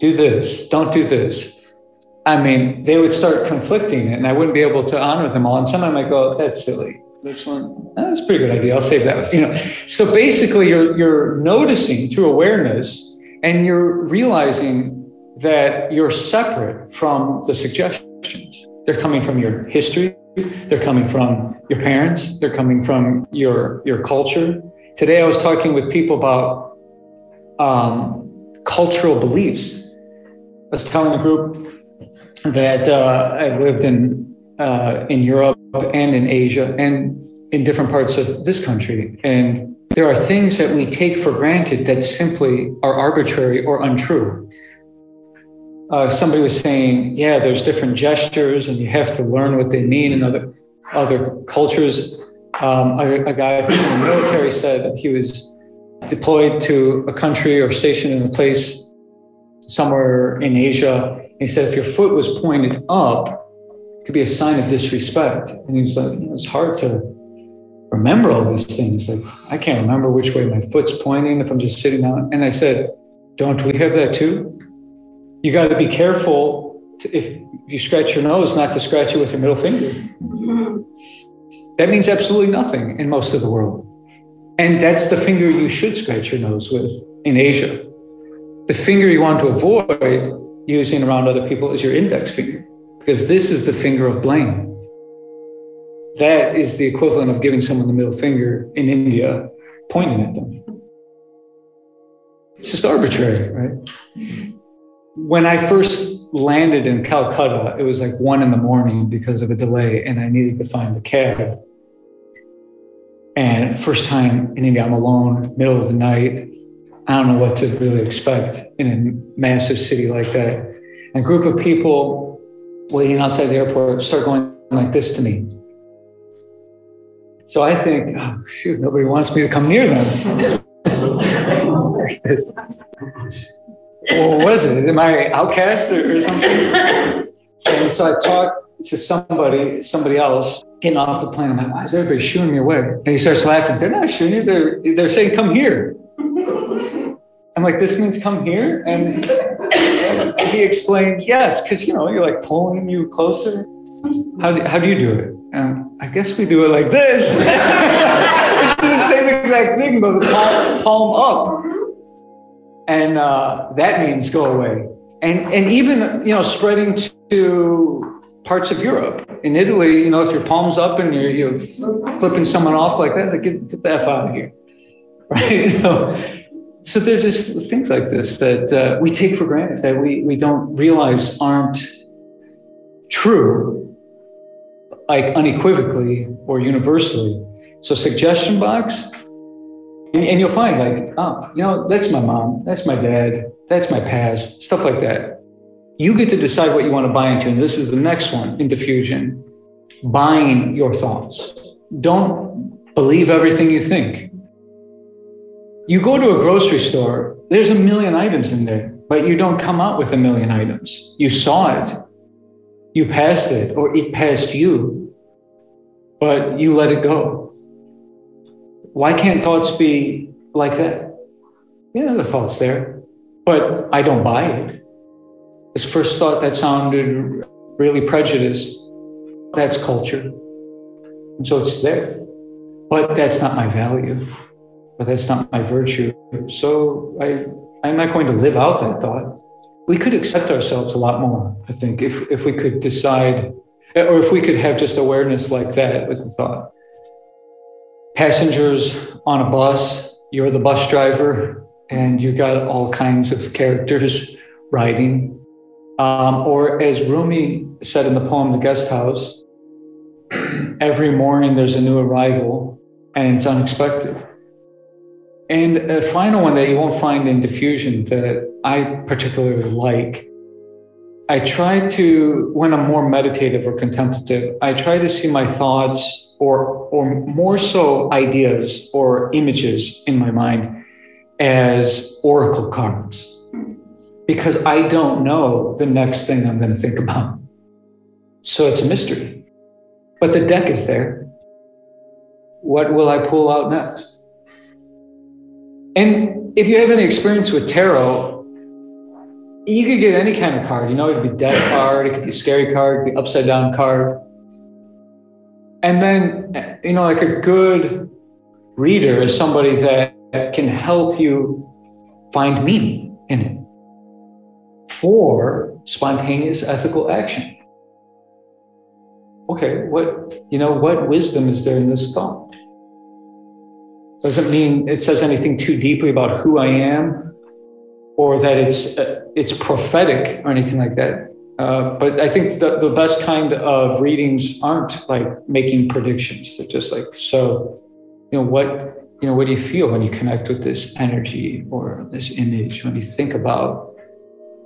do this, don't do this. I mean, they would start conflicting and I wouldn't be able to honor them all. And sometimes I go, that's silly. This one, that's a pretty good idea. I'll save that. You know, so basically you're you're noticing through awareness and you're realizing that you're separate from the suggestions. They're coming from your history, they're coming from your parents, they're coming from your your culture. Today I was talking with people about um, cultural beliefs. I was telling a group that uh, I lived in uh, in Europe and in Asia and in different parts of this country, and there are things that we take for granted that simply are arbitrary or untrue. Uh, somebody was saying, "Yeah, there's different gestures, and you have to learn what they mean in other other cultures." Um, a, a guy in the military said he was deployed to a country or stationed in a place somewhere in Asia he said, if your foot was pointed up, could be a sign of disrespect. And he was like, you know, it's hard to remember all these things. Like, I can't remember which way my foot's pointing if I'm just sitting down. And I said, don't we have that too? You got to be careful to, if you scratch your nose, not to scratch it with your middle finger. That means absolutely nothing in most of the world. And that's the finger you should scratch your nose with in Asia. The finger you want to avoid using around other people is your index finger, because this is the finger of blame. That is the equivalent of giving someone the middle finger in India, pointing at them. It's just arbitrary, right? When I first landed in Calcutta, it was like one in the morning because of a delay, and I needed to find a cab. And first time in India, I'm alone, middle of the night. I don't know what to really expect in a massive city like that. And a group of people waiting outside the airport start going like this to me. So I think, oh, shoot, nobody wants me to come near them. this. Well, what is it? Am I outcast or, or something? and so I talk to somebody, somebody else getting off the plane. I'm like, why is everybody shooing me away? And he starts laughing. They're not shooting you. They're, they're saying, come here. I'm like, this means come here? And he explains, yes, because, you know, you're like pulling you closer. How do, how do you do it? And I guess we do it like this. it's the same exact thing, but the palm, palm up. And uh, that means go away. And, and even, you know, spreading to parts of Europe. In Italy, you know, if your palm's up and you're, you're flipping someone off like that, like, get, get the F out of here. Right? So, so they're just things like this that uh, we take for granted that we, we don't realize aren't true, like unequivocally or universally. So suggestion box, and, and you'll find like, oh, you know, that's my mom, that's my dad, that's my past, stuff like that. You get to decide what you want to buy into. And this is the next one in defusion buying your thoughts. Don't believe everything you think. You go to a grocery store, there's a million items in there, but you don't come out with a million items. You saw it, you passed it, or it passed you, but you let it go. Why can't thoughts be like that? Yeah, the thought's there, but I don't buy it. This first thought that sounded really prejudiced, that's culture. And so it's there, but that's not my value but that's not my virtue. So I, I'm not going to live out that thought. We could accept ourselves a lot more, I think, if, if we could decide, or if we could have just awareness like that with the thought. Passengers on a bus, you're the bus driver, and you got all kinds of characters riding. Um, or as Rumi said in the poem The Guest House, every morning there's a new arrival and it's unexpected. And a final one that you won't find in defusion that I particularly like. I try to, when I'm more meditative or contemplative, I try to see my thoughts or, or more so ideas or images in my mind as oracle cards because I don't know the next thing I'm going to think about. So it's a mystery. But the deck is there. What will I pull out next? And if you have any experience with tarot, you could get any kind of card. You know, it could be dead card, it could be scary card, it could be upside down card. And then, you know, like a good reader is somebody that can help you find meaning in it for spontaneous ethical action. Okay, what, you know, what wisdom is there in this thought? Doesn't mean it says anything too deeply about who I am or that it's, uh, it's prophetic or anything like that. Uh, but I think the, the best kind of readings aren't like making predictions. They're just like, so, you know, what, you know, what do you feel when you connect with this energy or this image, when you think about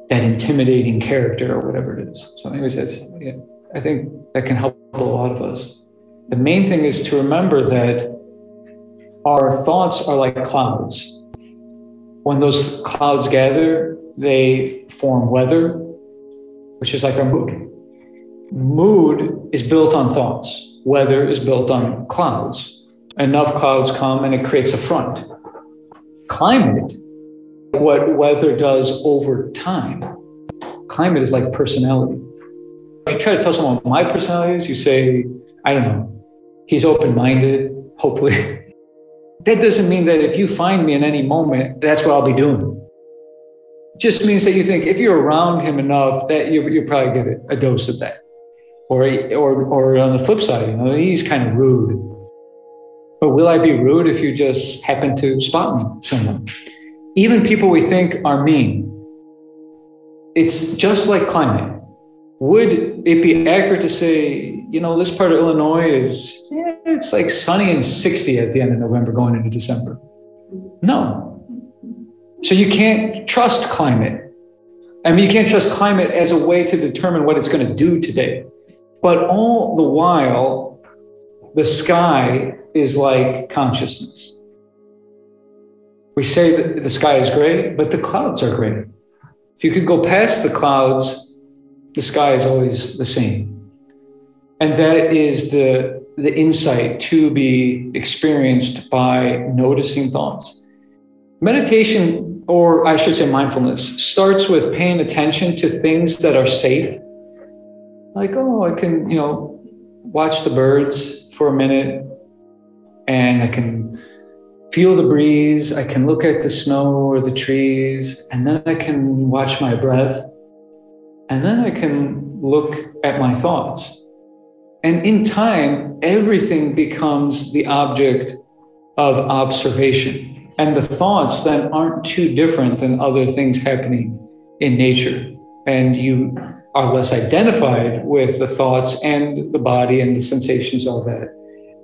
that intimidating character or whatever it is? So, anyways, that's, yeah, I think that can help a lot of us. The main thing is to remember that our thoughts are like clouds. When those clouds gather, they form weather, which is like our mood. Mood is built on thoughts, weather is built on clouds enough clouds come and it creates a front. Climate, what weather does over time, climate is like personality. If you try to tell someone what my personality is, you say, I don't know, he's open minded, hopefully. that doesn't mean that if you find me in any moment, that's what I'll be doing. It just means that you think if you're around him enough, that you, you probably get a, dose of that. Or, or, or on the flip side, you know, he's kind of rude but will I be rude if you just happen to spot me somewhere? Even people we think are mean. It's just like climate. Would it be accurate to say, you know, this part of Illinois is, yeah, it's like sunny and 60 at the end of November going into December? No. So you can't trust climate. I mean, you can't trust climate as a way to determine what it's going to do today. But all the while, the sky is like consciousness. We say that the sky is gray, but the clouds are gray. If you could go past the clouds, the sky is always the same. And that is the, the insight to be experienced by noticing thoughts. Meditation, or I should say mindfulness, starts with paying attention to things that are safe. Like, oh, I can, you know, watch the birds for a minute, and I can feel the breeze. I can look at the snow or the trees, and then I can watch my breath. And then I can look at my thoughts. And in time, everything becomes the object of observation. And the thoughts then aren't too different than other things happening in nature. And you are less identified with the thoughts and the body and the sensations of that.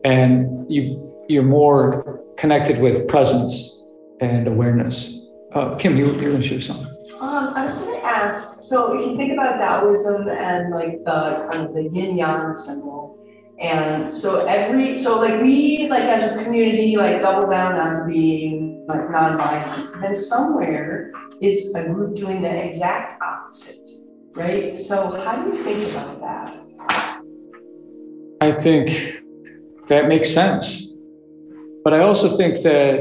And you you're more connected with presence and awareness. Uh, Kim, you, you're going to share something. Um, I was going to ask. So, if you think about Taoism and like the kind of the yin yang symbol, and so every so like we like as a community like double down on being like non-violent, and somewhere is a group doing the exact opposite, right? So, how do you think about that? I think that makes sense. But I also think that,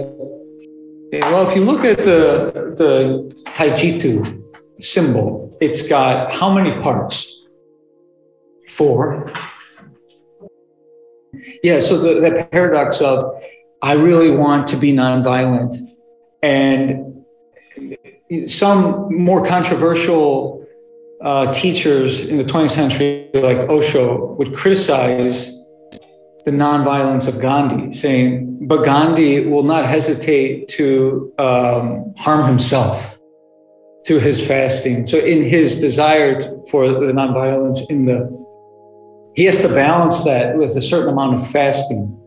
well, if you look at the, the Taijitu symbol, it's got how many parts? Four. Yeah, so the, the paradox of I really want to be nonviolent. And some more controversial uh, teachers in the 20th century, like Osho, would criticize the nonviolence of Gandhi, saying, but Gandhi will not hesitate to um, harm himself to his fasting. So, in his desire for the nonviolence, in the he has to balance that with a certain amount of fasting.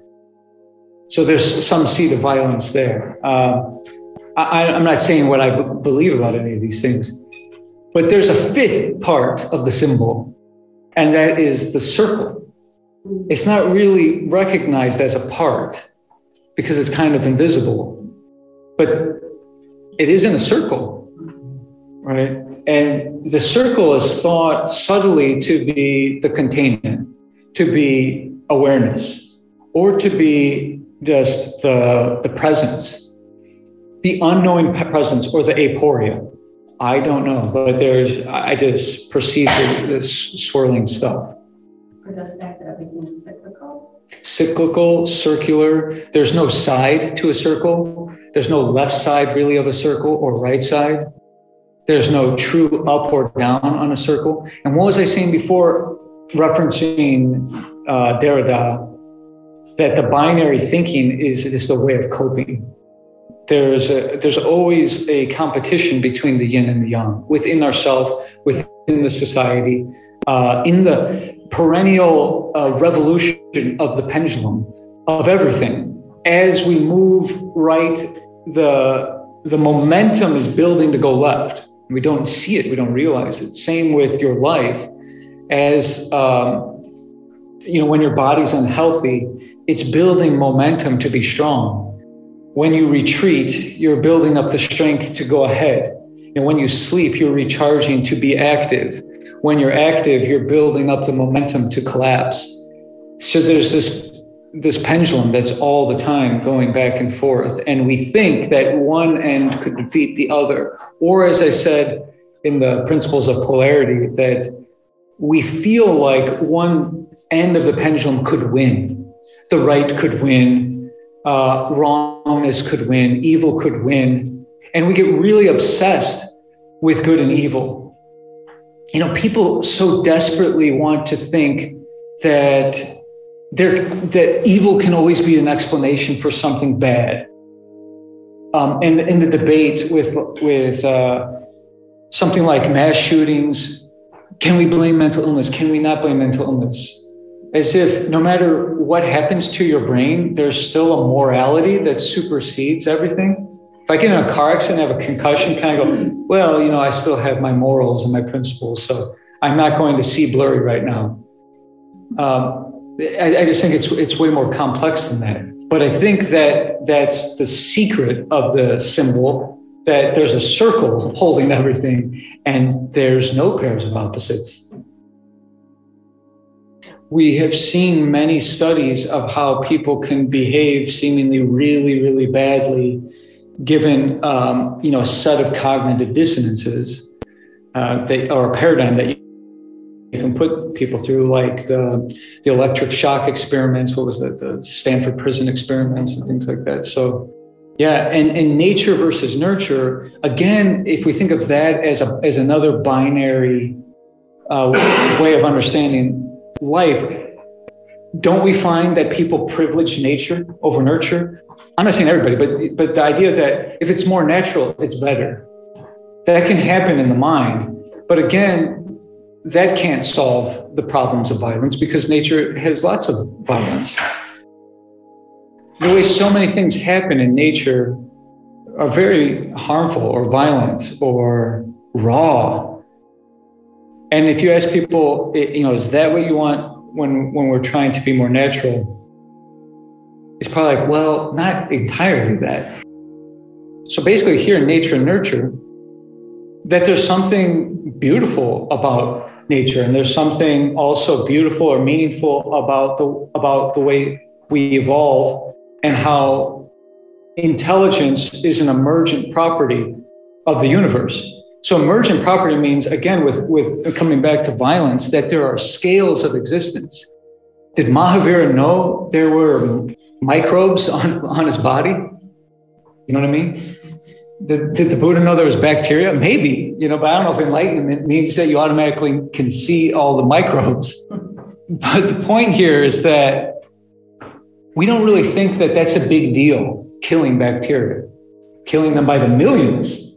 So, there's some seed of violence there. Uh, I, am not saying what I believe about any of these things, but there's a fifth part of the symbol, and that is the circle. It's not really recognized as a part because it's kind of invisible, but it is in a circle, right? And the circle is thought subtly to be the containment, to be awareness, or to be just the, the presence the unknowing presence or the aporia. I don't know, but there's, I just perceive this swirling stuff. Or the fact cyclical? Cyclical, circular. There's no side to a circle. There's no left side really of a circle or right side. There's no true up or down on a circle. And what was I saying before, referencing uh, Derrida, that the binary thinking is just a way of coping there's a, there's always a competition between the yin and the yang within ourselves, within the society, uh, in the perennial uh, revolution of the pendulum of everything. As we move right, the the momentum is building to go left. We don't see it, we don't realize it. Same with your life, as um, you know, when your body's unhealthy, it's building momentum to be strong when you retreat, you're building up the strength to go ahead. And when you sleep, you're recharging to be active. When you're active, you're building up the momentum to collapse. So there's this this pendulum that's all the time going back and forth. And we think that one end could defeat the other. Or as I said in the principles of polarity, that we feel like one end of the pendulum could win. The right could win, uh, wrongness could win, evil could win. And we get really obsessed with good and evil. You know, people so desperately want to think that there, that evil can always be an explanation for something bad. Um, and in the debate with with uh, something like mass shootings, can we blame mental illness? Can we not blame mental illness? as if no matter what happens to your brain, there's still a morality that supersedes everything. If I get in a car accident have a concussion, can I go, well, you know, I still have my morals and my principles, so I'm not going to see blurry right now. Um, I, I just think it's it's way more complex than that. But I think that that's the secret of the symbol that there's a circle holding everything, and there's no pairs of opposites we have seen many studies of how people can behave seemingly really, really badly given um, you know a set of cognitive dissonances uh, that, or a paradigm that you, you can put people through, like the the electric shock experiments. What was that? The Stanford prison experiments and things like that. So. Yeah, and, and nature versus nurture. Again, if we think of that as a as another binary uh, way of understanding life, don't we find that people privilege nature over nurture? I'm not saying everybody, but but the idea that if it's more natural, it's better. That can happen in the mind, but again, that can't solve the problems of violence because nature has lots of violence. The way so many things happen in nature are very harmful or violent or raw and if you ask people, you know, is that what you want when when we're trying to be more natural? It's probably like, well, not entirely that. So basically, here in nature and nurture, that there's something beautiful about nature, and there's something also beautiful or meaningful about the about the way we evolve and how intelligence is an emergent property of the universe. So emergent property means, again, with, with coming back to violence, that there are scales of existence. Did Mahavira know there were microbes on, on his body? You know what I mean? Did, did the Buddha know there was bacteria? Maybe, you know, but I don't know if enlightenment means that you automatically can see all the microbes. But the point here is that we don't really think that that's a big deal, killing bacteria, killing them by the millions,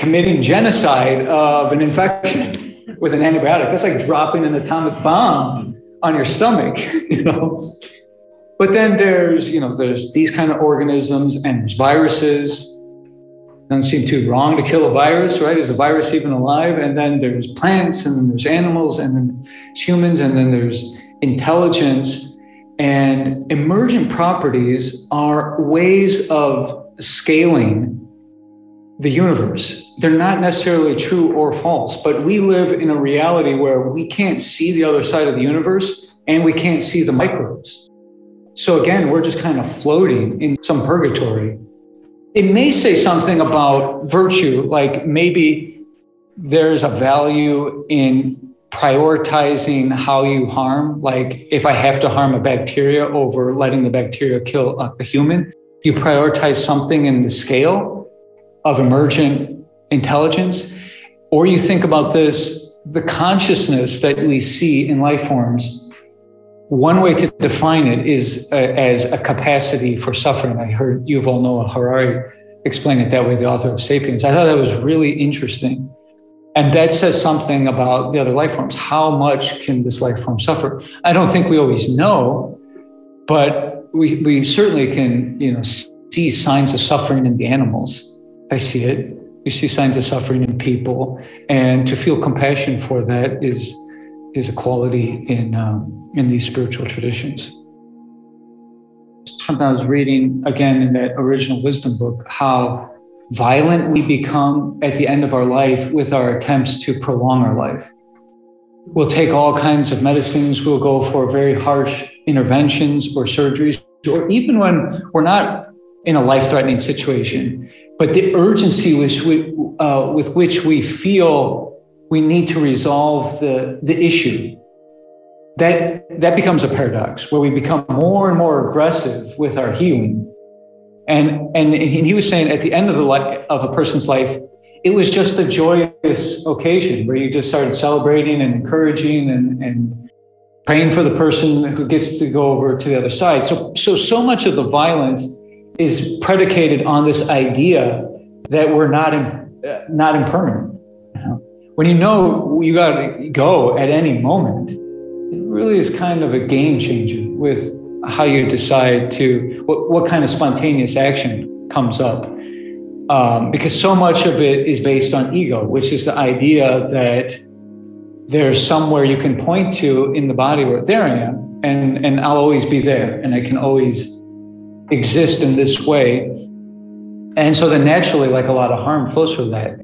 committing genocide of an infection with an antibiotic. That's like dropping an atomic bomb on your stomach, you know. But then there's, you know, there's these kind of organisms and there's viruses. Doesn't seem too wrong to kill a virus, right? Is a virus even alive? And then there's plants, and then there's animals, and then humans, and then there's intelligence and emergent properties are ways of scaling the universe. They're not necessarily true or false, but we live in a reality where we can't see the other side of the universe and we can't see the microbes. So again, we're just kind of floating in some purgatory. It may say something about virtue, like maybe there's a value in prioritizing how you harm. Like if I have to harm a bacteria over letting the bacteria kill a, human, you prioritize something in the scale of emergent intelligence. Or you think about this the consciousness that we see in life forms. One way to define it is uh, as a capacity for suffering. I heard Yuval Noah Harari explain it that way, the author of Sapiens. I thought that was really interesting and that says something about the other life forms. How much can this life form suffer? I don't think we always know, but we, we certainly can, you know, see signs of suffering in the animals. I see it. We see signs of suffering in people, and to feel compassion for that is is a quality in um, in these spiritual traditions. Something I was reading again in that original wisdom book how violent we become at the end of our life with our attempts to prolong our life. We'll take all kinds of medicines, we'll go for very harsh interventions or surgeries, or even when we're not in a life threatening situation, but the urgency we, uh, with which we feel we need to resolve the, the issue. That, that becomes a paradox where we become more and more aggressive with our healing and, and he was saying at the end of the life of a person's life, it was just a joyous occasion where you just started celebrating and encouraging and, and praying for the person who gets to go over to the other side. So, so, so much of the violence is predicated on this idea that we're not, in, uh, not impermanent. When you know you got to go at any moment, it really is kind of a game changer with how you decide to what, what kind of spontaneous action comes up um, because so much of it is based on ego which is the idea that there's somewhere you can point to in the body where there i am and and i'll always be there and i can always exist in this way. And so then naturally like a lot of harm flows from that